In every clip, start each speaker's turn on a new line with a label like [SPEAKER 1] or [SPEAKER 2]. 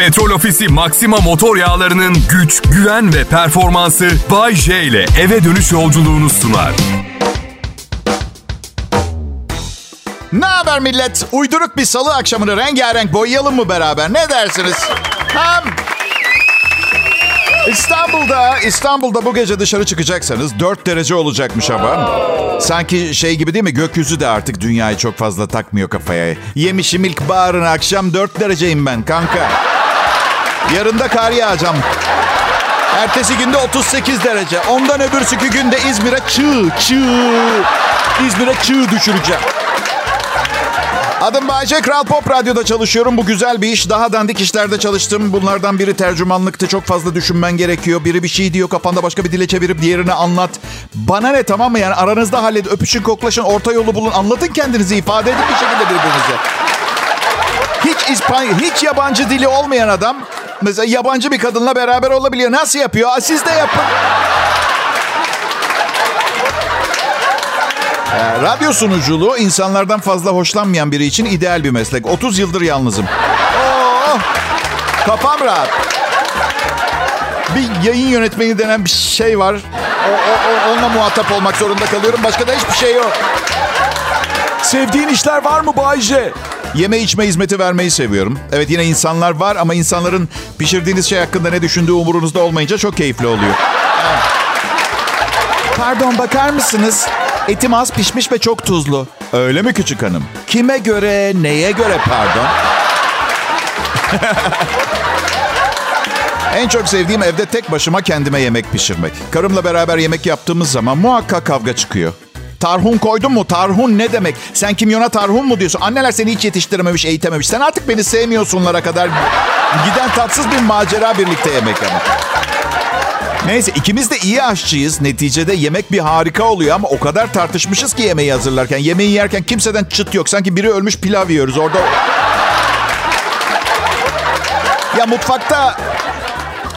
[SPEAKER 1] Petrol Ofisi Maxima motor yağlarının güç, güven ve performansı Bay J ile eve dönüş yolculuğunu sunar.
[SPEAKER 2] Ne haber millet? Uyduruk bir salı akşamını rengarenk boyayalım mı beraber? Ne dersiniz? Hem İstanbul'da, İstanbul'da bu gece dışarı çıkacaksanız 4 derece olacakmış ama. Sanki şey gibi değil mi? Gökyüzü de artık dünyayı çok fazla takmıyor kafaya. Yemişim ilk baharın akşam 4 dereceyim ben kanka. Yarın da kar yağacağım. Ertesi günde 38 derece. Ondan öbürsü günde İzmir'e çığ, çığ. İzmir'e çığ düşüreceğim. Adım Bayce, Kral Pop Radyo'da çalışıyorum. Bu güzel bir iş. Daha dandik işlerde çalıştım. Bunlardan biri tercümanlıktı. Çok fazla düşünmen gerekiyor. Biri bir şey diyor kafanda başka bir dile çevirip diğerini anlat. Bana ne tamam mı yani aranızda hallet. Öpüşün, koklaşın, orta yolu bulun. Anlatın kendinizi, ifade edin bir şekilde birbirinize. Hiç İspanya, hiç yabancı dili olmayan adam mesela yabancı bir kadınla beraber olabiliyor. Nasıl yapıyor? Siz de yapın. Ee, radyo sunuculuğu insanlardan fazla hoşlanmayan biri için ideal bir meslek. 30 yıldır yalnızım. Oo, kafam rahat. Bir yayın yönetmeni denen bir şey var. O, o, o, onunla muhatap olmak zorunda kalıyorum. Başka da hiçbir şey yok. Sevdiğin işler var mı Bayce? Yeme içme hizmeti vermeyi seviyorum. Evet yine insanlar var ama insanların pişirdiğiniz şey hakkında ne düşündüğü umurunuzda olmayınca çok keyifli oluyor. Pardon bakar mısınız? Etim az pişmiş ve çok tuzlu. Öyle mi küçük hanım? Kime göre, neye göre pardon? en çok sevdiğim evde tek başıma kendime yemek pişirmek. Karımla beraber yemek yaptığımız zaman muhakkak kavga çıkıyor. Tarhun koydun mu? Tarhun ne demek? Sen kimyona tarhun mu diyorsun? Anneler seni hiç yetiştirememiş, eğitememiş. Sen artık beni sevmiyorsunlara kadar giden tatsız bir macera birlikte yemek ama. Neyse ikimiz de iyi aşçıyız. Neticede yemek bir harika oluyor ama o kadar tartışmışız ki yemeği hazırlarken. Yemeği yerken kimseden çıt yok. Sanki biri ölmüş pilav yiyoruz orada. Ya mutfakta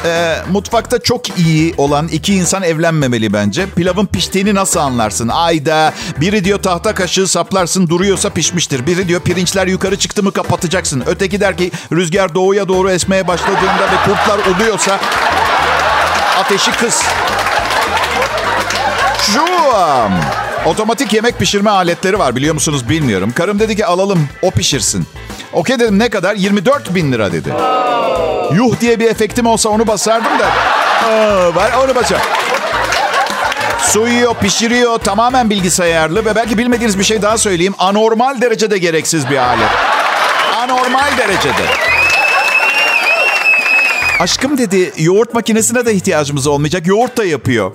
[SPEAKER 2] e, mutfakta çok iyi olan iki insan evlenmemeli bence. Pilavın piştiğini nasıl anlarsın? Ayda biri diyor tahta kaşığı saplarsın duruyorsa pişmiştir. Biri diyor pirinçler yukarı çıktı mı kapatacaksın. Öteki der ki rüzgar doğuya doğru esmeye başladığında ve kurtlar uluyorsa ateşi kız. Şu um, otomatik yemek pişirme aletleri var biliyor musunuz bilmiyorum. Karım dedi ki alalım o pişirsin. Okey dedim ne kadar? 24 bin lira dedi. Yuh diye bir efektim olsa onu basardım da. Var onu basar. Soyuyor, pişiriyor, tamamen bilgisayarlı ve belki bilmediğiniz bir şey daha söyleyeyim. Anormal derecede gereksiz bir alet. Anormal derecede. Aşkım dedi yoğurt makinesine de ihtiyacımız olmayacak. Yoğurt da yapıyor.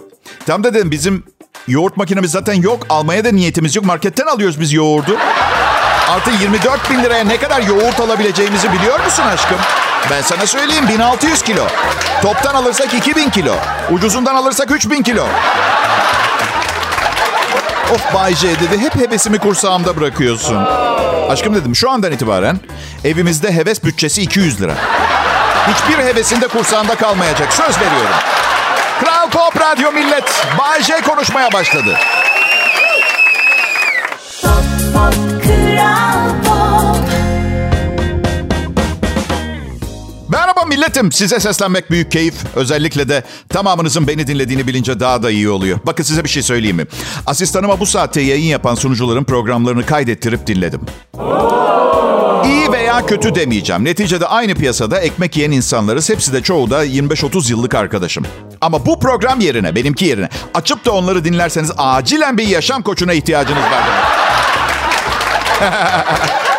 [SPEAKER 2] Tam da dedim bizim yoğurt makinemiz zaten yok. Almaya da niyetimiz yok. Marketten alıyoruz biz yoğurdu. Artı 24 bin liraya ne kadar yoğurt alabileceğimizi biliyor musun aşkım? Ben sana söyleyeyim 1600 kilo. Toptan alırsak 2000 kilo. Ucuzundan alırsak 3000 kilo. Of Bay J dedi hep hevesimi kursağımda bırakıyorsun. Aşkım dedim şu andan itibaren evimizde heves bütçesi 200 lira. Hiçbir hevesinde kursağında kalmayacak. Söz veriyorum. Kral Pop Radyo Millet. Bay J konuşmaya başladı. Milletim. Size seslenmek büyük keyif. Özellikle de tamamınızın beni dinlediğini bilince daha da iyi oluyor. Bakın size bir şey söyleyeyim mi? Asistanıma bu saatte yayın yapan sunucuların programlarını kaydettirip dinledim. İyi veya kötü demeyeceğim. Neticede aynı piyasada ekmek yiyen insanlarız. Hepsi de çoğu da 25-30 yıllık arkadaşım. Ama bu program yerine, benimki yerine açıp da onları dinlerseniz acilen bir yaşam koçuna ihtiyacınız var.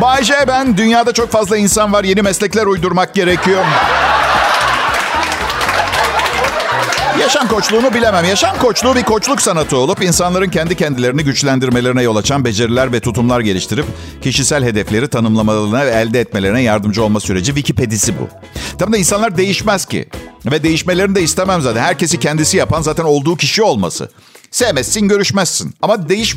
[SPEAKER 2] Bay J ben. Dünyada çok fazla insan var. Yeni meslekler uydurmak gerekiyor. Yaşam koçluğunu bilemem. Yaşam koçluğu bir koçluk sanatı olup insanların kendi kendilerini güçlendirmelerine yol açan beceriler ve tutumlar geliştirip kişisel hedefleri tanımlamalarına ve elde etmelerine yardımcı olma süreci Wikipedisi bu. Tabii da insanlar değişmez ki. Ve değişmelerini de istemem zaten. Herkesi kendisi yapan zaten olduğu kişi olması. Sevmezsin, görüşmezsin. Ama değiş...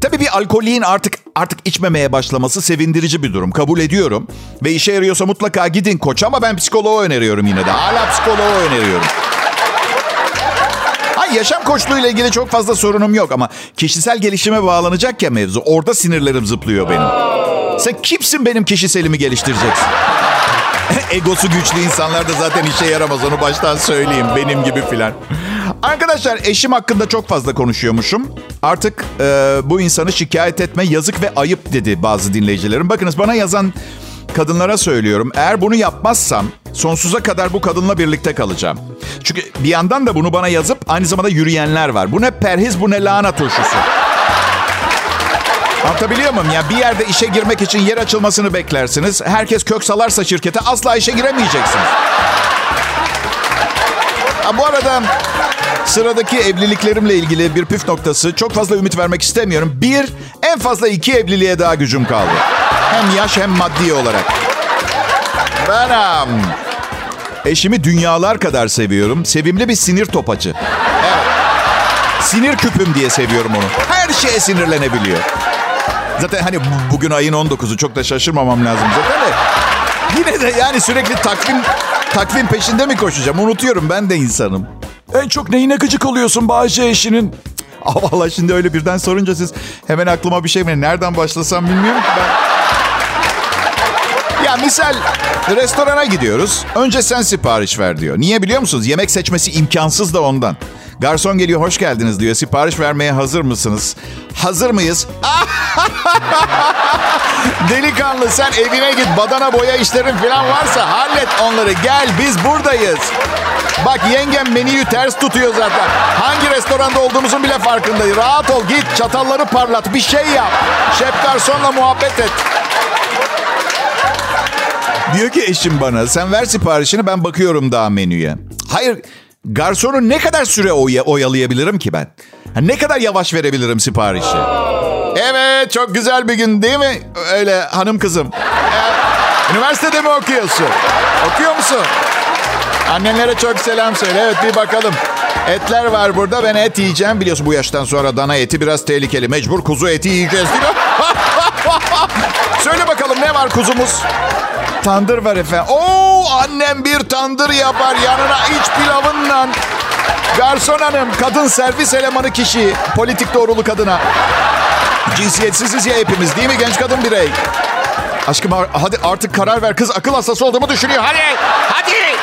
[SPEAKER 2] Tabii bir alkolin artık artık içmemeye başlaması sevindirici bir durum. Kabul ediyorum. Ve işe yarıyorsa mutlaka gidin koç ama ben psikoloğu öneriyorum yine de. Hala psikoloğu öneriyorum. Ay yaşam koçluğu ile ilgili çok fazla sorunum yok ama kişisel gelişime bağlanacak ya mevzu. Orada sinirlerim zıplıyor benim. Sen kimsin benim kişiselimi geliştireceksin? egosu güçlü insanlar da zaten işe yaramaz onu baştan söyleyeyim. Benim gibi filan. Arkadaşlar eşim hakkında çok fazla konuşuyormuşum. Artık e, bu insanı şikayet etme yazık ve ayıp dedi bazı dinleyicilerim. Bakınız bana yazan kadınlara söylüyorum. Eğer bunu yapmazsam sonsuza kadar bu kadınla birlikte kalacağım. Çünkü bir yandan da bunu bana yazıp aynı zamanda yürüyenler var. Bu ne perhiz bu ne lahana turşusu. Anlatabiliyor muyum? Ya bir yerde işe girmek için yer açılmasını beklersiniz. Herkes kök salarsa şirkete asla işe giremeyeceksiniz. Bu arada sıradaki evliliklerimle ilgili bir püf noktası. Çok fazla ümit vermek istemiyorum. Bir, en fazla iki evliliğe daha gücüm kaldı. Hem yaş hem maddi olarak. Benim. Eşimi dünyalar kadar seviyorum. Sevimli bir sinir topacı. Sinir küpüm diye seviyorum onu. Her şeye sinirlenebiliyor. Zaten hani bu- bugün ayın 19'u çok da şaşırmamam lazım zaten de. Yine de yani sürekli takvim takvim peşinde mi koşacağım? Unutuyorum ben de insanım. En çok neyine gıcık oluyorsun Bahçe eşinin? Valla şimdi öyle birden sorunca siz hemen aklıma bir şey mi? Nereden başlasam bilmiyorum ki ben. Ya misal restorana gidiyoruz. Önce sen sipariş ver diyor. Niye biliyor musunuz? Yemek seçmesi imkansız da ondan. Garson geliyor hoş geldiniz diyor. Sipariş vermeye hazır mısınız? Hazır mıyız? Delikanlı sen evine git badana boya işlerin falan varsa hallet onları. Gel biz buradayız. Bak yengem menüyü ters tutuyor zaten. Hangi restoranda olduğumuzun bile farkındayız. Rahat ol git çatalları parlat bir şey yap. Şef garsonla muhabbet et. Diyor ki eşim bana sen ver siparişini ben bakıyorum daha menüye. Hayır garsonu ne kadar süre oya- oyalayabilirim ki ben? Ne kadar yavaş verebilirim siparişi? Evet çok güzel bir gün değil mi? Öyle hanım kızım. Üniversitede mi okuyorsun? Okuyor musun? Annenlere çok selam söyle. Evet bir bakalım. Etler var burada. Ben et yiyeceğim. Biliyorsun bu yaştan sonra dana eti biraz tehlikeli. Mecbur kuzu eti yiyeceğiz değil mi? Söyle bakalım ne var kuzumuz? Tandır var efendim. Oo annem bir tandır yapar yanına iç pilavınla. Garson hanım, kadın servis elemanı kişi. Politik doğrulu kadına. Cinsiyetsiziz ya hepimiz değil mi genç kadın birey? Aşkım hadi artık karar ver. Kız akıl hastası olduğumu düşünüyor. Hadi, hadi.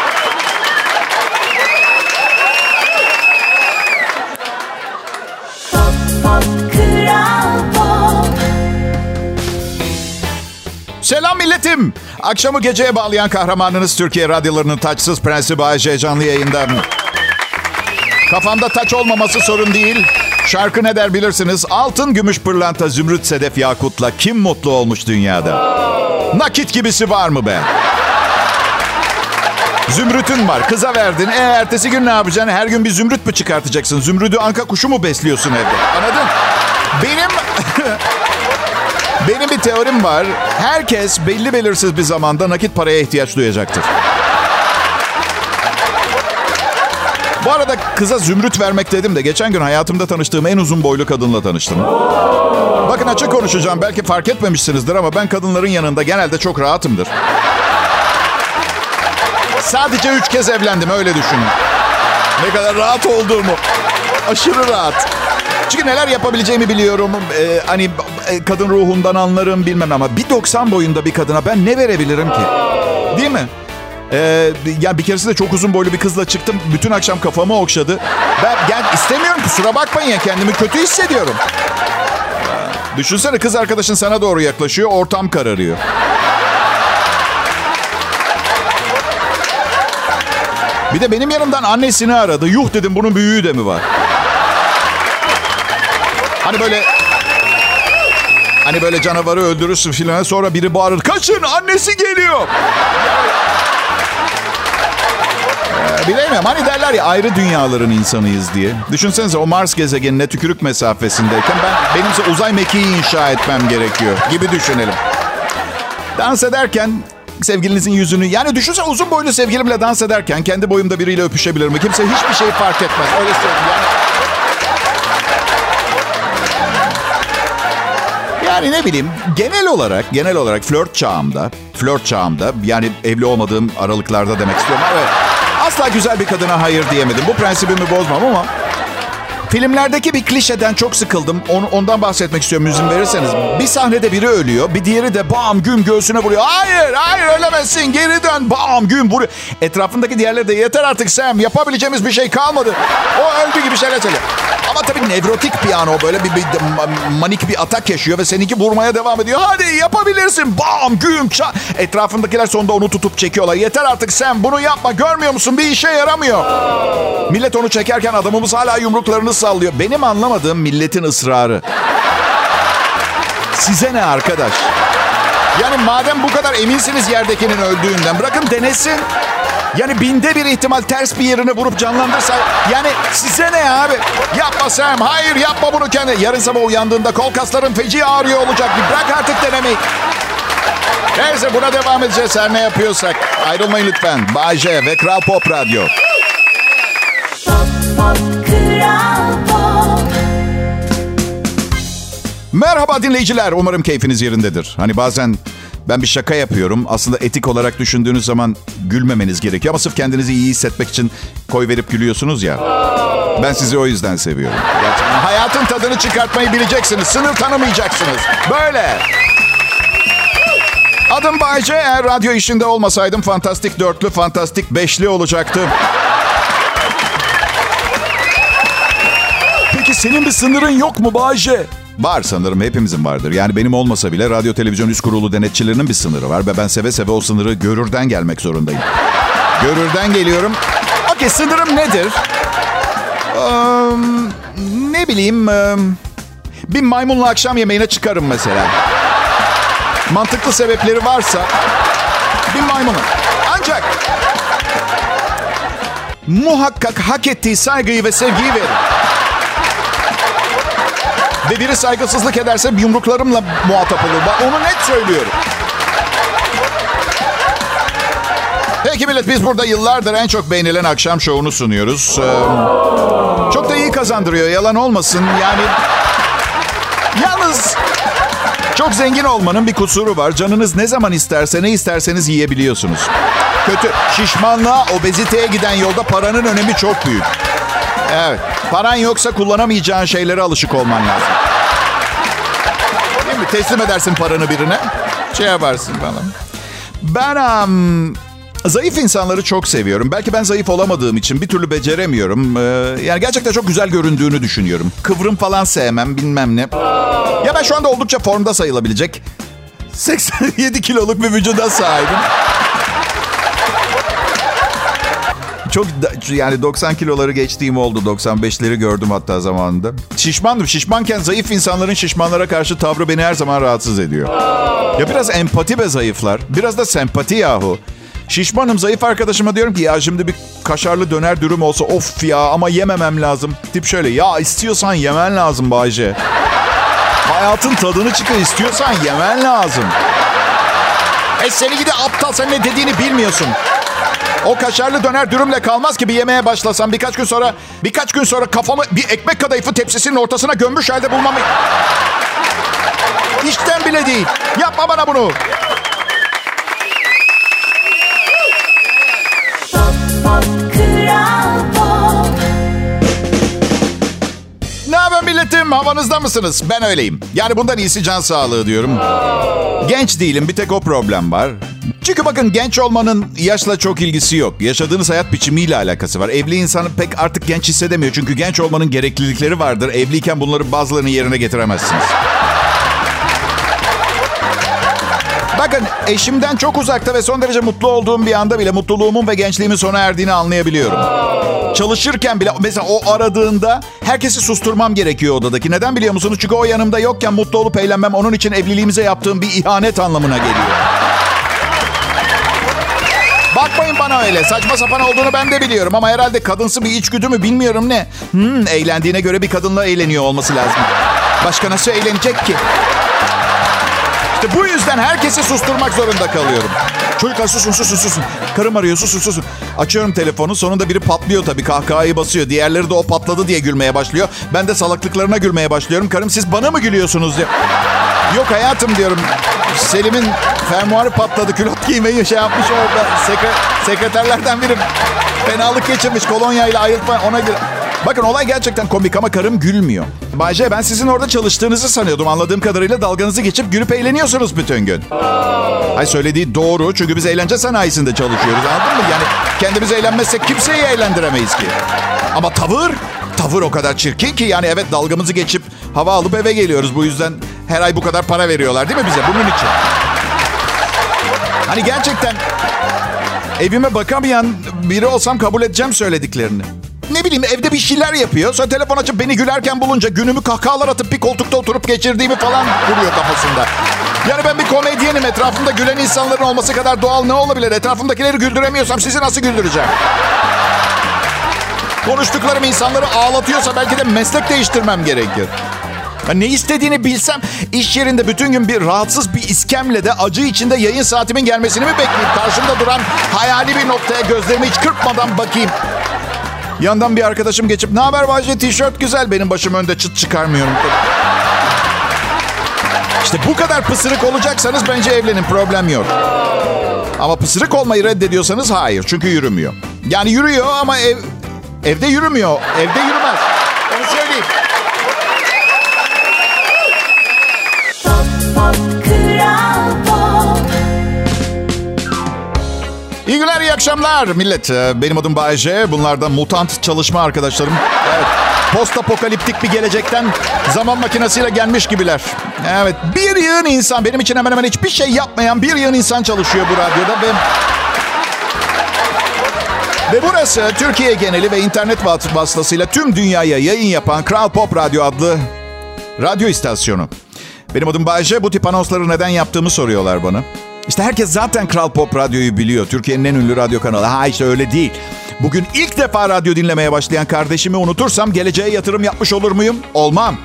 [SPEAKER 2] Selam milletim. Akşamı geceye bağlayan kahramanınız Türkiye radyolarının taçsız prensi Bayece canlı yayında. Kafamda taç olmaması sorun değil. Şarkı ne der bilirsiniz. Altın, gümüş, pırlanta, zümrüt, sedef, yakutla kim mutlu olmuş dünyada? Nakit gibisi var mı be? Zümrütün var. Kıza verdin. E ertesi gün ne yapacaksın? Her gün bir zümrüt mü çıkartacaksın? Zümrüdü anka kuşu mu besliyorsun evde? Anladın? Benim benim bir teorim var. Herkes belli belirsiz bir zamanda nakit paraya ihtiyaç duyacaktır. Bu arada kıza zümrüt vermek dedim de geçen gün hayatımda tanıştığım en uzun boylu kadınla tanıştım. Bakın açık konuşacağım. Belki fark etmemişsinizdir ama ben kadınların yanında genelde çok rahatımdır. Sadece üç kez evlendim öyle düşünün. Ne kadar rahat olduğumu. Aşırı rahat. Çünkü neler yapabileceğimi biliyorum. Ee, hani kadın ruhundan anlarım bilmem ama bir 90 boyunda bir kadına ben ne verebilirim ki? Değil mi? Ee, ya bir keresinde çok uzun boylu bir kızla çıktım. Bütün akşam kafamı okşadı. Ben gel istemiyorum kusura bakmayın ya kendimi kötü hissediyorum. Düşünsene kız arkadaşın sana doğru yaklaşıyor, ortam kararıyor. Bir de benim yanımdan annesini aradı. Yuh dedim bunun büyüğü de mi var? Hani böyle... Hani böyle canavarı öldürürsün filan sonra biri bağırır. Kaçın annesi geliyor. Ee, bilemiyorum. Hani derler ya ayrı dünyaların insanıyız diye. Düşünsenize o Mars gezegenine tükürük mesafesindeyken ben benimse uzay mekiği inşa etmem gerekiyor gibi düşünelim. Dans ederken sevgilinizin yüzünü... Yani düşünsene uzun boylu sevgilimle dans ederken kendi boyumda biriyle öpüşebilir mi? Kimse hiçbir şey fark etmez. Öyle söyleyeyim yani. Yani ne bileyim genel olarak genel olarak flört çağımda flört çağımda yani evli olmadığım aralıklarda demek istiyorum. Evet, asla güzel bir kadına hayır diyemedim. Bu prensibimi bozmam ama Filmlerdeki bir klişeden çok sıkıldım. Onu, ondan bahsetmek istiyorum izin verirseniz. Bir sahnede biri ölüyor. Bir diğeri de bam güm göğsüne vuruyor. Hayır hayır ölemezsin geri dön bam güm vuruyor. Etrafındaki diğerleri de yeter artık Sam yapabileceğimiz bir şey kalmadı. O öldü gibi şeyler söylüyor. Ama tabii nevrotik bir an o böyle bir, bir manik bir atak yaşıyor ve seninki vurmaya devam ediyor. Hadi yapabilirsin bam güm ça. Etrafındakiler sonunda onu tutup çekiyorlar. Yeter artık Sam bunu yapma görmüyor musun bir işe yaramıyor. Millet onu çekerken adamımız hala yumruklarını sallıyor. Benim anlamadığım milletin ısrarı. Size ne arkadaş? Yani madem bu kadar eminsiniz yerdekinin öldüğünden bırakın denesin. Yani binde bir ihtimal ters bir yerine vurup canlandırsa... Yani size ne abi? Yapma Sam. Hayır yapma bunu kendi. Yarın sabah uyandığında kol kasların feci ağrıyor olacak. Bir bırak artık denemeyi. Neyse buna devam edeceğiz her ne yapıyorsak. Ayrılmayın lütfen. Bay J ve Kral Pop Radyo. Merhaba dinleyiciler. Umarım keyfiniz yerindedir. Hani bazen ben bir şaka yapıyorum. Aslında etik olarak düşündüğünüz zaman gülmemeniz gerekiyor. Ama sırf kendinizi iyi hissetmek için koy verip gülüyorsunuz ya. Ben sizi o yüzden seviyorum. Gerçekten hayatın tadını çıkartmayı bileceksiniz. Sınır tanımayacaksınız. Böyle. Adım Bayce. Eğer radyo işinde olmasaydım fantastik dörtlü, fantastik beşli olacaktı. Peki senin bir sınırın yok mu Bayce? Var sanırım hepimizin vardır. Yani benim olmasa bile radyo televizyon üst kurulu denetçilerinin bir sınırı var. Ve ben seve seve o sınırı görürden gelmek zorundayım. görürden geliyorum. Okey sınırım nedir? Um, ne bileyim... Um, bir maymunla akşam yemeğine çıkarım mesela. Mantıklı sebepleri varsa bir maymunu. Ancak muhakkak hak ettiği saygıyı ve sevgiyi verin. Ve biri saygısızlık ederse yumruklarımla muhatap olur. Ben onu net söylüyorum. Peki millet biz burada yıllardır en çok beğenilen akşam şovunu sunuyoruz. Ee, çok da iyi kazandırıyor yalan olmasın. Yani yalnız çok zengin olmanın bir kusuru var. Canınız ne zaman isterse ne isterseniz yiyebiliyorsunuz. Kötü. Şişmanlığa, obeziteye giden yolda paranın önemi çok büyük. Evet. Paran yoksa kullanamayacağın şeylere alışık olman lazım. Değil mi? Teslim edersin paranı birine. Şey yaparsın falan. Ben um, zayıf insanları çok seviyorum. Belki ben zayıf olamadığım için bir türlü beceremiyorum. Ee, yani gerçekten çok güzel göründüğünü düşünüyorum. Kıvrım falan sevmem bilmem ne. Ya ben şu anda oldukça formda sayılabilecek 87 kiloluk bir vücuda sahibim. Çok yani 90 kiloları geçtiğim oldu. 95'leri gördüm hatta zamanında. Şişmandım. Şişmanken zayıf insanların şişmanlara karşı tavrı beni her zaman rahatsız ediyor. Ya biraz empati be zayıflar. Biraz da sempati yahu. Şişmanım zayıf arkadaşıma diyorum ki ya şimdi bir kaşarlı döner dürüm olsa of ya ama yememem lazım. Tip şöyle ya istiyorsan yemen lazım Bayce. Hayatın tadını çıkar istiyorsan yemen lazım. E seni gidi aptal sen ne dediğini bilmiyorsun. O kaşarlı döner dürümle kalmaz ki bir yemeğe başlasam birkaç gün sonra birkaç gün sonra kafamı bir ekmek kadayıfı tepsisinin ortasına gömmüş halde bulmamı... İşten bile değil. Yapma bana bunu. Milletim? Havanızda mısınız? Ben öyleyim. Yani bundan iyisi can sağlığı diyorum. Genç değilim. Bir tek o problem var. Çünkü bakın genç olmanın yaşla çok ilgisi yok. Yaşadığınız hayat biçimiyle alakası var. Evli insanı pek artık genç hissedemiyor. Çünkü genç olmanın gereklilikleri vardır. Evliyken bunları bazılarını yerine getiremezsiniz. Bakın eşimden çok uzakta ve son derece mutlu olduğum bir anda bile mutluluğumun ve gençliğimin sona erdiğini anlayabiliyorum. Çalışırken bile mesela o aradığında herkesi susturmam gerekiyor odadaki. Neden biliyor musunuz? Çünkü o yanımda yokken mutlu olup eğlenmem onun için evliliğimize yaptığım bir ihanet anlamına geliyor. Bakmayın bana öyle. Saçma sapan olduğunu ben de biliyorum. Ama herhalde kadınsı bir içgüdü mü bilmiyorum ne. Hmm, eğlendiğine göre bir kadınla eğleniyor olması lazım. Başka nasıl eğlenecek ki? İşte bu yüzden herkesi susturmak zorunda kalıyorum. Çocuklar susun susun susun. Karım arıyor susun susun. Açıyorum telefonu sonunda biri patlıyor tabii kahkahayı basıyor. Diğerleri de o patladı diye gülmeye başlıyor. Ben de salaklıklarına gülmeye başlıyorum. Karım siz bana mı gülüyorsunuz diye. Yok hayatım diyorum. Selim'in fermuarı patladı. Külot giymeyi şey yapmış orada. Sekre, sekreterlerden biri fenalık geçirmiş kolonyayla ayıltma ona göre. Bakın olay gerçekten komik ama karım gülmüyor. Bayce ben sizin orada çalıştığınızı sanıyordum. Anladığım kadarıyla dalganızı geçip gülüp eğleniyorsunuz bütün gün. Ay söylediği doğru çünkü biz eğlence sanayisinde çalışıyoruz anladın mı? Yani kendimiz eğlenmezsek kimseyi eğlendiremeyiz ki. Ama tavır, tavır o kadar çirkin ki yani evet dalgamızı geçip hava alıp eve geliyoruz. Bu yüzden her ay bu kadar para veriyorlar değil mi bize bunun için? Hani gerçekten evime bakamayan biri olsam kabul edeceğim söylediklerini. Ne bileyim evde bir şeyler yapıyor. Sonra telefon açıp beni gülerken bulunca günümü kahkahalar atıp bir koltukta oturup geçirdiğimi falan kuruyor kafasında. Yani ben bir komedyenim. Etrafımda gülen insanların olması kadar doğal ne olabilir? Etrafımdakileri güldüremiyorsam sizi nasıl güldüreceğim? Konuştuklarım insanları ağlatıyorsa belki de meslek değiştirmem gerekir. Ne istediğini bilsem iş yerinde bütün gün bir rahatsız bir iskemle de acı içinde yayın saatimin gelmesini mi bekleyip karşımda duran hayali bir noktaya gözlerimi hiç kırpmadan bakayım. Yandan bir arkadaşım geçip ne haber Vajce tişört güzel benim başım önde çıt çıkarmıyorum. İşte bu kadar pısırık olacaksanız bence evlenin problem yok. Ama pısırık olmayı reddediyorsanız hayır çünkü yürümüyor. Yani yürüyor ama ev evde yürümüyor. Evde yürümez. Akşamlar millet. Ee, Benim adım Bayece. Bunlar da mutant çalışma arkadaşlarım. Evet. Post apokaliptik bir gelecekten zaman makinesiyle gelmiş gibiler. Evet. Bir yığın insan, benim için hemen hemen hiçbir şey yapmayan bir yığın insan çalışıyor bu radyoda ve... Ve burası Türkiye geneli ve internet vas- vasıtasıyla tüm dünyaya yayın yapan Kral Pop Radyo adlı radyo istasyonu. Benim adım Bayece. Bu tip anonsları neden yaptığımı soruyorlar bana. İşte herkes zaten Kral Pop Radyo'yu biliyor. Türkiye'nin en ünlü radyo kanalı. Ha işte öyle değil. Bugün ilk defa radyo dinlemeye başlayan kardeşimi unutursam geleceğe yatırım yapmış olur muyum? Olmam.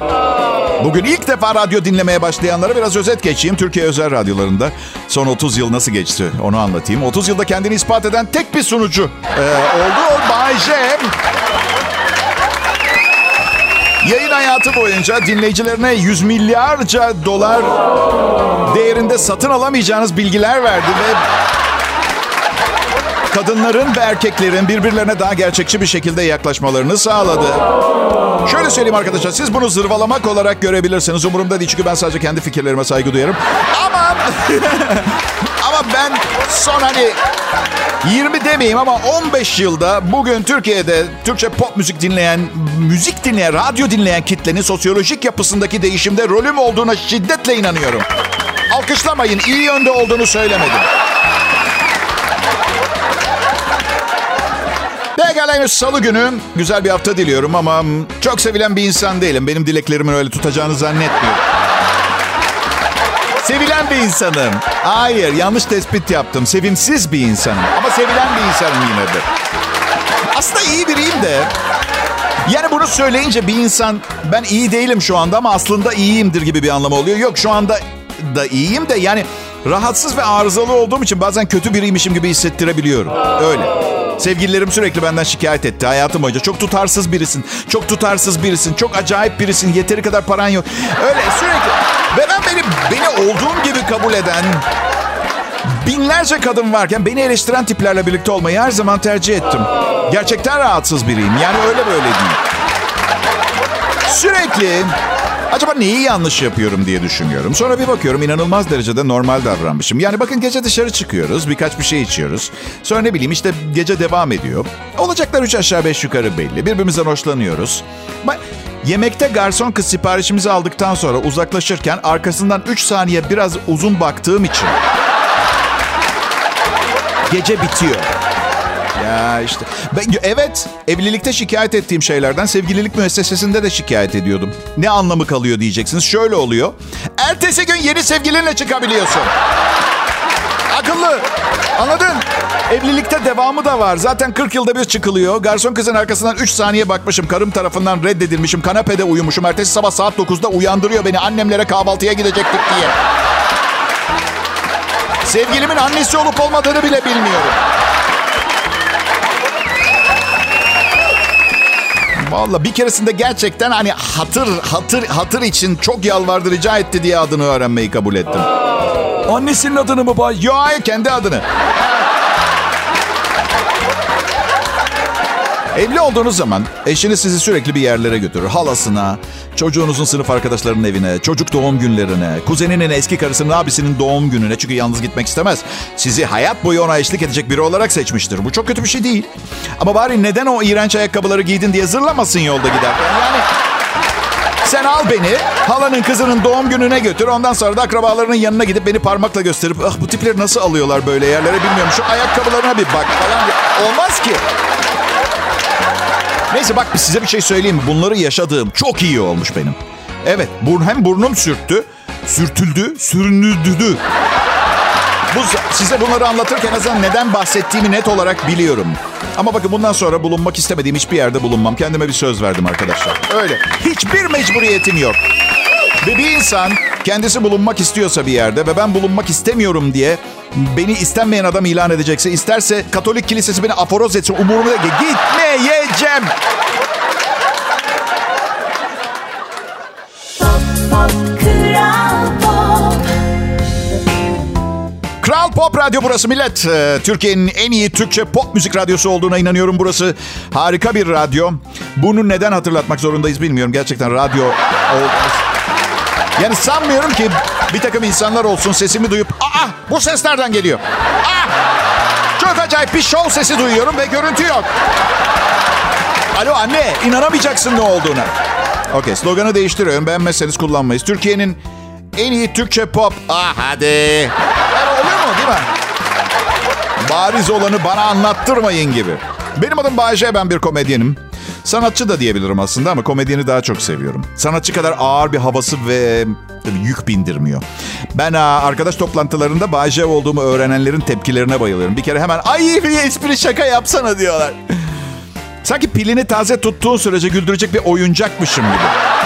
[SPEAKER 2] Bugün ilk defa radyo dinlemeye başlayanlara biraz özet geçeyim. Türkiye özel radyolarında son 30 yıl nasıl geçti onu anlatayım. 30 yılda kendini ispat eden tek bir sunucu ee, oldu. O Bay. Yayın hayatı boyunca dinleyicilerine yüz milyarca dolar değerinde satın alamayacağınız bilgiler verdi ve kadınların ve erkeklerin birbirlerine daha gerçekçi bir şekilde yaklaşmalarını sağladı. Şöyle söyleyeyim arkadaşlar, siz bunu zırvalamak olarak görebilirsiniz. Umurumda değil çünkü ben sadece kendi fikirlerime saygı duyarım. Ama ama ben son hani 20 demeyeyim ama 15 yılda bugün Türkiye'de Türkçe pop müzik dinleyen, müzik dinleyen, radyo dinleyen kitlenin sosyolojik yapısındaki değişimde rolüm olduğuna şiddetle inanıyorum. Alkışlamayın, iyi yönde olduğunu söylemedim. Pekala salı günü. Güzel bir hafta diliyorum ama çok sevilen bir insan değilim. Benim dileklerimin öyle tutacağını zannetmiyorum. Sevilen bir insanım. Hayır, yanlış tespit yaptım. Sevimsiz bir insanım. Ama sevilen bir insanım yine de. Aslında iyi biriyim de. Yani bunu söyleyince bir insan ben iyi değilim şu anda ama aslında iyiyimdir gibi bir anlamı oluyor. Yok şu anda da iyiyim de yani rahatsız ve arızalı olduğum için bazen kötü biriymişim gibi hissettirebiliyorum. Öyle. Sevgililerim sürekli benden şikayet etti hayatım boyunca. Çok tutarsız birisin. Çok tutarsız birisin. Çok acayip birisin. Yeteri kadar paran yok. Öyle sürekli. Ve ben beni, beni olduğum gibi kabul eden binlerce kadın varken beni eleştiren tiplerle birlikte olmayı her zaman tercih ettim. Gerçekten rahatsız biriyim. Yani öyle böyle değil. Sürekli acaba neyi yanlış yapıyorum diye düşünüyorum. Sonra bir bakıyorum inanılmaz derecede normal davranmışım. Yani bakın gece dışarı çıkıyoruz, birkaç bir şey içiyoruz. Sonra ne bileyim işte gece devam ediyor. Olacaklar üç aşağı beş yukarı belli. Birbirimizden hoşlanıyoruz. Ba- Yemekte garson kız siparişimizi aldıktan sonra uzaklaşırken arkasından 3 saniye biraz uzun baktığım için gece bitiyor. Ya işte. Ben, evet, evlilikte şikayet ettiğim şeylerden sevgililik müessesesinde de şikayet ediyordum. Ne anlamı kalıyor diyeceksiniz. Şöyle oluyor. Ertesi gün yeni sevgilinle çıkabiliyorsun. Akıllı. Anladın? Evlilikte devamı da var. Zaten 40 yılda bir çıkılıyor. Garson kızın arkasından 3 saniye bakmışım. Karım tarafından reddedilmişim. Kanepede uyumuşum. Ertesi sabah saat 9'da uyandırıyor beni. Annemlere kahvaltıya gidecektik diye. Sevgilimin annesi olup olmadığını bile bilmiyorum. Vallahi bir keresinde gerçekten hani hatır hatır hatır için çok yalvardı rica etti diye adını öğrenmeyi kabul ettim. Annesinin adını mı bay? Yok hayır kendi adını. Evli olduğunuz zaman eşiniz sizi sürekli bir yerlere götürür. Halasına, çocuğunuzun sınıf arkadaşlarının evine, çocuk doğum günlerine, kuzeninin eski karısının abisinin doğum gününe. Çünkü yalnız gitmek istemez. Sizi hayat boyu ona eşlik edecek biri olarak seçmiştir. Bu çok kötü bir şey değil. Ama bari neden o iğrenç ayakkabıları giydin diye zırlamasın yolda giderken. Yani sen al beni halanın kızının doğum gününe götür. Ondan sonra da akrabalarının yanına gidip beni parmakla gösterip ah bu tipleri nasıl alıyorlar böyle yerlere bilmiyorum. Şu ayakkabılarına bir bak falan. Olmaz ki. Neyse bak size bir şey söyleyeyim mi? Bunları yaşadığım çok iyi olmuş benim. Evet burn, hem burnum sürttü, sürtüldü, sürünüldü. Bu, size bunları anlatırken en azından neden bahsettiğimi net olarak biliyorum. Ama bakın bundan sonra bulunmak istemediğim hiçbir yerde bulunmam. Kendime bir söz verdim arkadaşlar. Öyle. Hiçbir mecburiyetim yok. Ve bir insan kendisi bulunmak istiyorsa bir yerde ve ben bulunmak istemiyorum diye beni istenmeyen adam ilan edecekse, isterse Katolik kilisesi beni aforoz etsin umurumda değil. Gitmeyeceğim.
[SPEAKER 3] Kral Pop
[SPEAKER 2] Kral Pop Radyo burası millet. Ee, Türkiye'nin en iyi Türkçe pop müzik radyosu olduğuna inanıyorum. Burası harika bir radyo. Bunu neden hatırlatmak zorundayız bilmiyorum. Gerçekten radyo... Yani sanmıyorum ki bir takım insanlar olsun sesimi duyup... Aa bu ses nereden geliyor? Aa, çok acayip bir show sesi duyuyorum ve görüntü yok. Alo anne inanamayacaksın ne olduğuna. Okey sloganı değiştiriyorum. Beğenmezseniz kullanmayız. Türkiye'nin en iyi Türkçe pop. Ah hadi. Yani oluyor mu değil mi? Bariz olanı bana anlattırmayın gibi. Benim adım Bayece, ben bir komedyenim. Sanatçı da diyebilirim aslında ama komedyeni daha çok seviyorum. Sanatçı kadar ağır bir havası ve yük bindirmiyor. Ben arkadaş toplantılarında Bayece olduğumu öğrenenlerin tepkilerine bayılıyorum. Bir kere hemen ay bir espri şaka yapsana diyorlar. Sanki pilini taze tuttuğun sürece güldürecek bir oyuncakmışım gibi.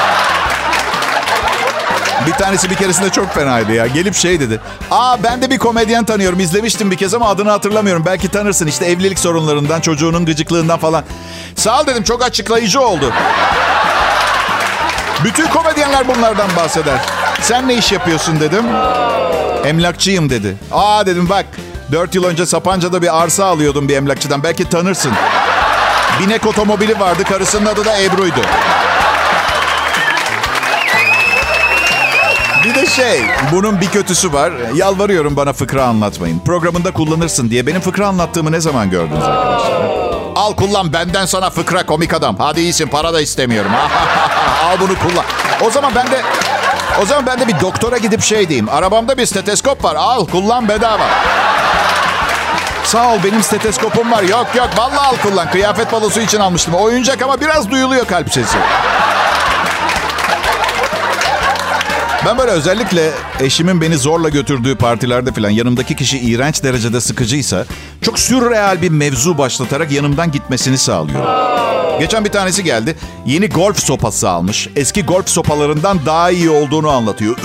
[SPEAKER 2] Bir tanesi bir keresinde çok fenaydı ya. Gelip şey dedi. Aa ben de bir komedyen tanıyorum. İzlemiştim bir kez ama adını hatırlamıyorum. Belki tanırsın işte evlilik sorunlarından, çocuğunun gıcıklığından falan. Sağ ol dedim çok açıklayıcı oldu. Bütün komedyenler bunlardan bahseder. Sen ne iş yapıyorsun dedim. Emlakçıyım dedi. Aa dedim bak. Dört yıl önce Sapanca'da bir arsa alıyordum bir emlakçıdan. Belki tanırsın. Binek otomobili vardı. Karısının adı da Ebru'ydu. Bir de şey, bunun bir kötüsü var. Yalvarıyorum bana fıkra anlatmayın. Programında kullanırsın diye. Benim fıkra anlattığımı ne zaman gördünüz arkadaşlar? Al kullan benden sana fıkra komik adam. Hadi iyisin para da istemiyorum. Al bunu kullan. O zaman ben de o zaman ben de bir doktora gidip şey diyeyim. Arabamda bir steteskop var. Al kullan bedava. Sağ ol benim steteskopum var. Yok yok vallahi al kullan. Kıyafet balosu için almıştım. Oyuncak ama biraz duyuluyor kalp sesi. Ben böyle özellikle eşimin beni zorla götürdüğü partilerde falan yanımdaki kişi iğrenç derecede sıkıcıysa çok sürreal bir mevzu başlatarak yanımdan gitmesini sağlıyorum. Geçen bir tanesi geldi. Yeni golf sopası almış. Eski golf sopalarından daha iyi olduğunu anlatıyor.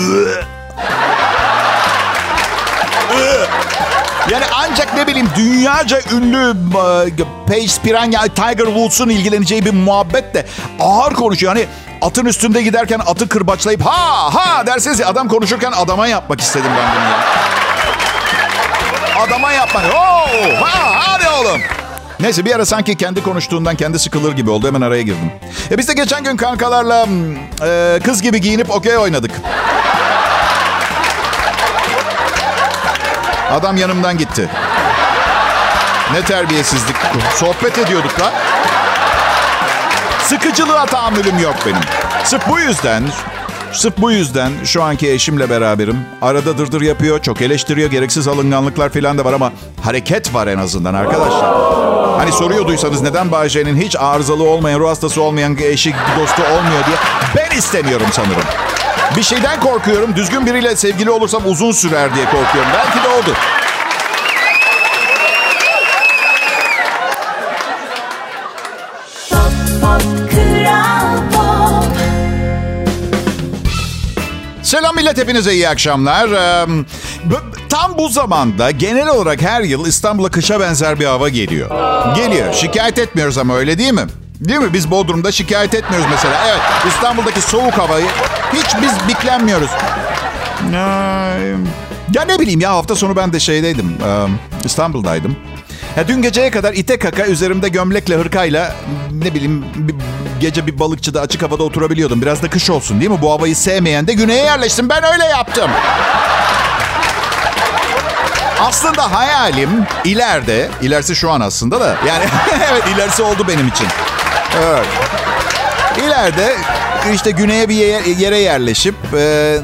[SPEAKER 2] Yani ancak ne bileyim dünyaca ünlü e, Paige Piranha, Tiger Woods'un ilgileneceği bir muhabbet de ağır konuşuyor. Hani atın üstünde giderken atı kırbaçlayıp ha ha derseniz adam konuşurken adama yapmak istedim ben bunu. Adama yapmak. Oo, ha, hadi oğlum. Neyse bir ara sanki kendi konuştuğundan kendi sıkılır gibi oldu. Hemen araya girdim. E biz de geçen gün kankalarla e, kız gibi giyinip okey oynadık. Adam yanımdan gitti. Ne terbiyesizlik. Sohbet ediyorduk lan. Sıkıcılığa tahammülüm yok benim. Sırf bu yüzden, sırf bu yüzden şu anki eşimle beraberim. Arada dırdır yapıyor, çok eleştiriyor, gereksiz alınganlıklar falan da var ama hareket var en azından arkadaşlar. Hani soruyorduysanız neden Bayce'nin hiç arızalı olmayan, ruh hastası olmayan eşi, dostu olmuyor diye. Ben istemiyorum sanırım. Bir şeyden korkuyorum. Düzgün biriyle sevgili olursam uzun sürer diye korkuyorum. Belki de oldu.
[SPEAKER 3] Pop
[SPEAKER 2] Selam millet hepinize iyi akşamlar. Tam bu zamanda genel olarak her yıl İstanbul'a kışa benzer bir hava geliyor. Geliyor. Şikayet etmiyoruz ama öyle değil mi? Değil mi? Biz Bodrum'da şikayet etmiyoruz mesela. Evet İstanbul'daki soğuk havayı hiç biz biklenmiyoruz. Ya ne bileyim ya hafta sonu ben de şeydeydim. İstanbul'daydım. Ya dün geceye kadar ite kaka üzerimde gömlekle hırkayla ne bileyim bir- gece bir balıkçıda açık havada oturabiliyordum. Biraz da kış olsun değil mi? Bu havayı sevmeyen de güneye yerleştim. Ben öyle yaptım. Aslında hayalim ileride, ilerisi şu an aslında da yani evet ilerisi oldu benim için. Evet. İleride işte güneye bir ye- yere yerleşip e,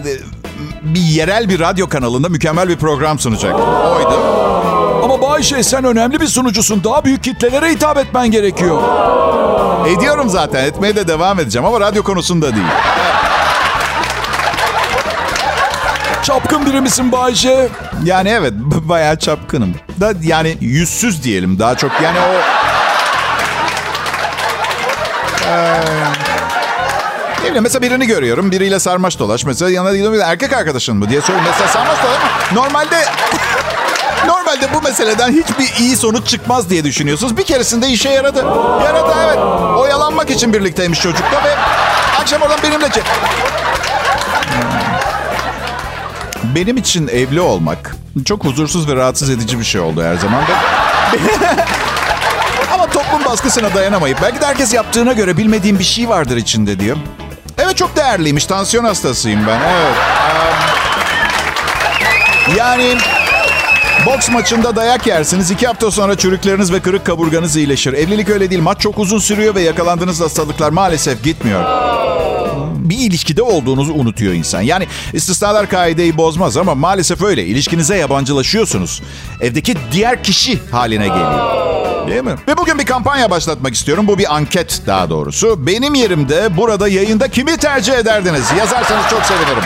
[SPEAKER 2] bir yerel bir radyo kanalında mükemmel bir program sunacak. Oydu.
[SPEAKER 4] Ama Bayşe sen önemli bir sunucusun. Daha büyük kitlelere hitap etmen gerekiyor.
[SPEAKER 2] Ediyorum zaten. Etmeye de devam edeceğim ama radyo konusunda değil.
[SPEAKER 4] Çapkın biri misin Bayşe?
[SPEAKER 2] Yani evet bayağı çapkınım. Da yani yüzsüz diyelim daha çok. Yani o Ee, bileyim mesela birini görüyorum. Biriyle sarmaş dolaş. Mesela yanına gidiyorum erkek arkadaşın mı diye soruyorum. Mesela sarmaş dolaş normalde normalde bu meseleden hiçbir iyi sonuç çıkmaz diye düşünüyorsunuz. Bir keresinde işe yaradı. Yaradı evet. Oyalanmak için birlikteymiş çocukla ve akşam oradan benimle... çe- Benim için evli olmak çok huzursuz ve rahatsız edici bir şey oldu her zaman. Baskısına dayanamayıp belki de herkes yaptığına göre bilmediğim bir şey vardır içinde diyor. Evet çok değerliymiş. Tansiyon hastasıyım ben. Evet. Yani boks maçında dayak yersiniz. iki hafta sonra çürükleriniz ve kırık kaburganız iyileşir. Evlilik öyle değil. Maç çok uzun sürüyor ve yakalandığınız hastalıklar maalesef gitmiyor bir ilişkide olduğunuzu unutuyor insan. Yani istisnalar kaideyi bozmaz ama maalesef öyle. İlişkinize yabancılaşıyorsunuz. Evdeki diğer kişi haline geliyor. Değil mi? Ve bugün bir kampanya başlatmak istiyorum. Bu bir anket daha doğrusu. Benim yerimde burada yayında kimi tercih ederdiniz? Yazarsanız çok sevinirim.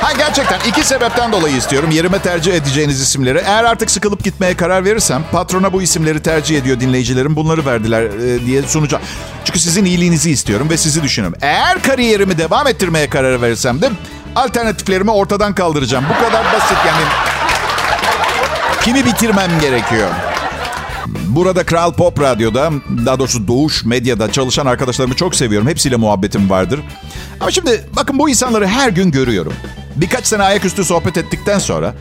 [SPEAKER 2] Ha gerçekten iki sebepten dolayı istiyorum yerime tercih edeceğiniz isimleri. Eğer artık sıkılıp gitmeye karar verirsem patrona bu isimleri tercih ediyor dinleyicilerim. Bunları verdiler e, diye sunacağım. Çünkü sizin iyiliğinizi istiyorum ve sizi düşünüyorum. Eğer kariyerimi devam ettirmeye karar verirsem de alternatiflerimi ortadan kaldıracağım. Bu kadar basit yani. Kimi bitirmem gerekiyor? Burada Kral Pop Radyo'da, daha doğrusu Doğuş Medya'da çalışan arkadaşlarımı çok seviyorum. Hepsiyle muhabbetim vardır. Ama şimdi bakın bu insanları her gün görüyorum. Birkaç sene ayaküstü sohbet ettikten sonra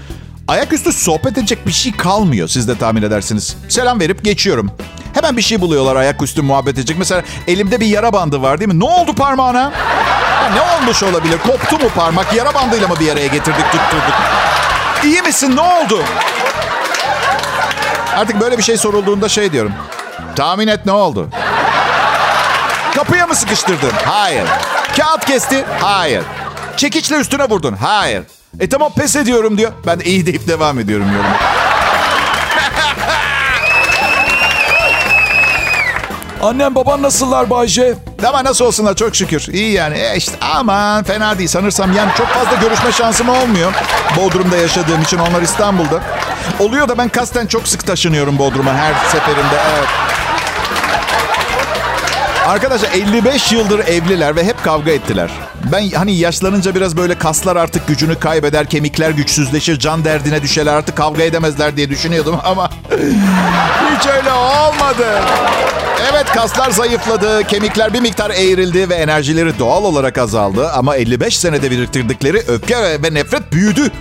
[SPEAKER 2] ayaküstü sohbet edecek bir şey kalmıyor siz de tahmin edersiniz. Selam verip geçiyorum. Hemen bir şey buluyorlar ayaküstü muhabbet edecek. Mesela elimde bir yara bandı var değil mi? Ne oldu parmağına? Ya ne olmuş olabilir? Koptu mu parmak? Yara bandıyla mı bir araya getirdik, tutturduk? İyi misin? Ne oldu? Artık böyle bir şey sorulduğunda şey diyorum. Tahmin et ne oldu? Kapıya mı sıkıştırdın? Hayır. Kağıt kesti? Hayır. Çekiçle üstüne vurdun? Hayır. E tamam pes ediyorum diyor. Ben de iyi deyip devam ediyorum yorum.
[SPEAKER 4] Annem baban nasıllar Bayşe?
[SPEAKER 2] Ama nasıl olsunlar çok şükür. İyi yani. E işte aman fena değil. Sanırsam yani çok fazla görüşme şansım olmuyor. Bodrum'da yaşadığım için onlar İstanbul'da. Oluyor da ben kasten çok sık taşınıyorum Bodrum'a her seferinde. Evet. Arkadaşlar 55 yıldır evliler ve hep kavga ettiler. Ben hani yaşlanınca biraz böyle kaslar artık gücünü kaybeder, kemikler güçsüzleşir, can derdine düşerler artık kavga edemezler diye düşünüyordum ama hiç öyle olmadı. Evet kaslar zayıfladı, kemikler bir miktar eğrildi ve enerjileri doğal olarak azaldı ama 55 senede biriktirdikleri öfke ve nefret büyüdü.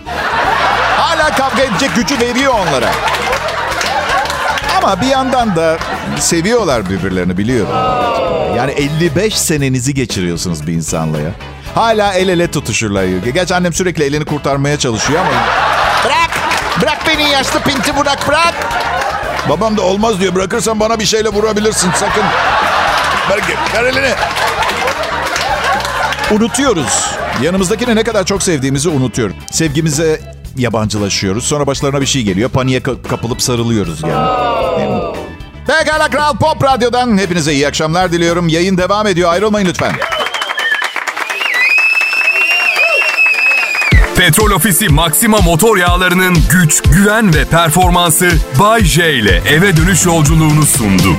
[SPEAKER 2] Hala kavga edecek gücü veriyor onlara. Ama bir yandan da seviyorlar birbirlerini biliyorum. Yani 55 senenizi geçiriyorsunuz bir insanla ya. Hala el ele tutuşurlar. Gerçi annem sürekli elini kurtarmaya çalışıyor ama... Bırak! Bırak beni yaşlı pinti bırak bırak! Babam da olmaz diyor. Bırakırsan bana bir şeyle vurabilirsin sakın. Ver, ver elini. Unutuyoruz. Yanımızdakini ne kadar çok sevdiğimizi unutuyoruz. Sevgimize yabancılaşıyoruz. Sonra başlarına bir şey geliyor. Paniğe ka- kapılıp sarılıyoruz yani. Mi? Pekala Kral Pop Radyo'dan hepinize iyi akşamlar diliyorum. Yayın devam ediyor. Ayrılmayın lütfen.
[SPEAKER 1] Petrol Ofisi Maxima motor yağlarının güç, güven ve performansı Bay J ile eve dönüş yolculuğunu sundu.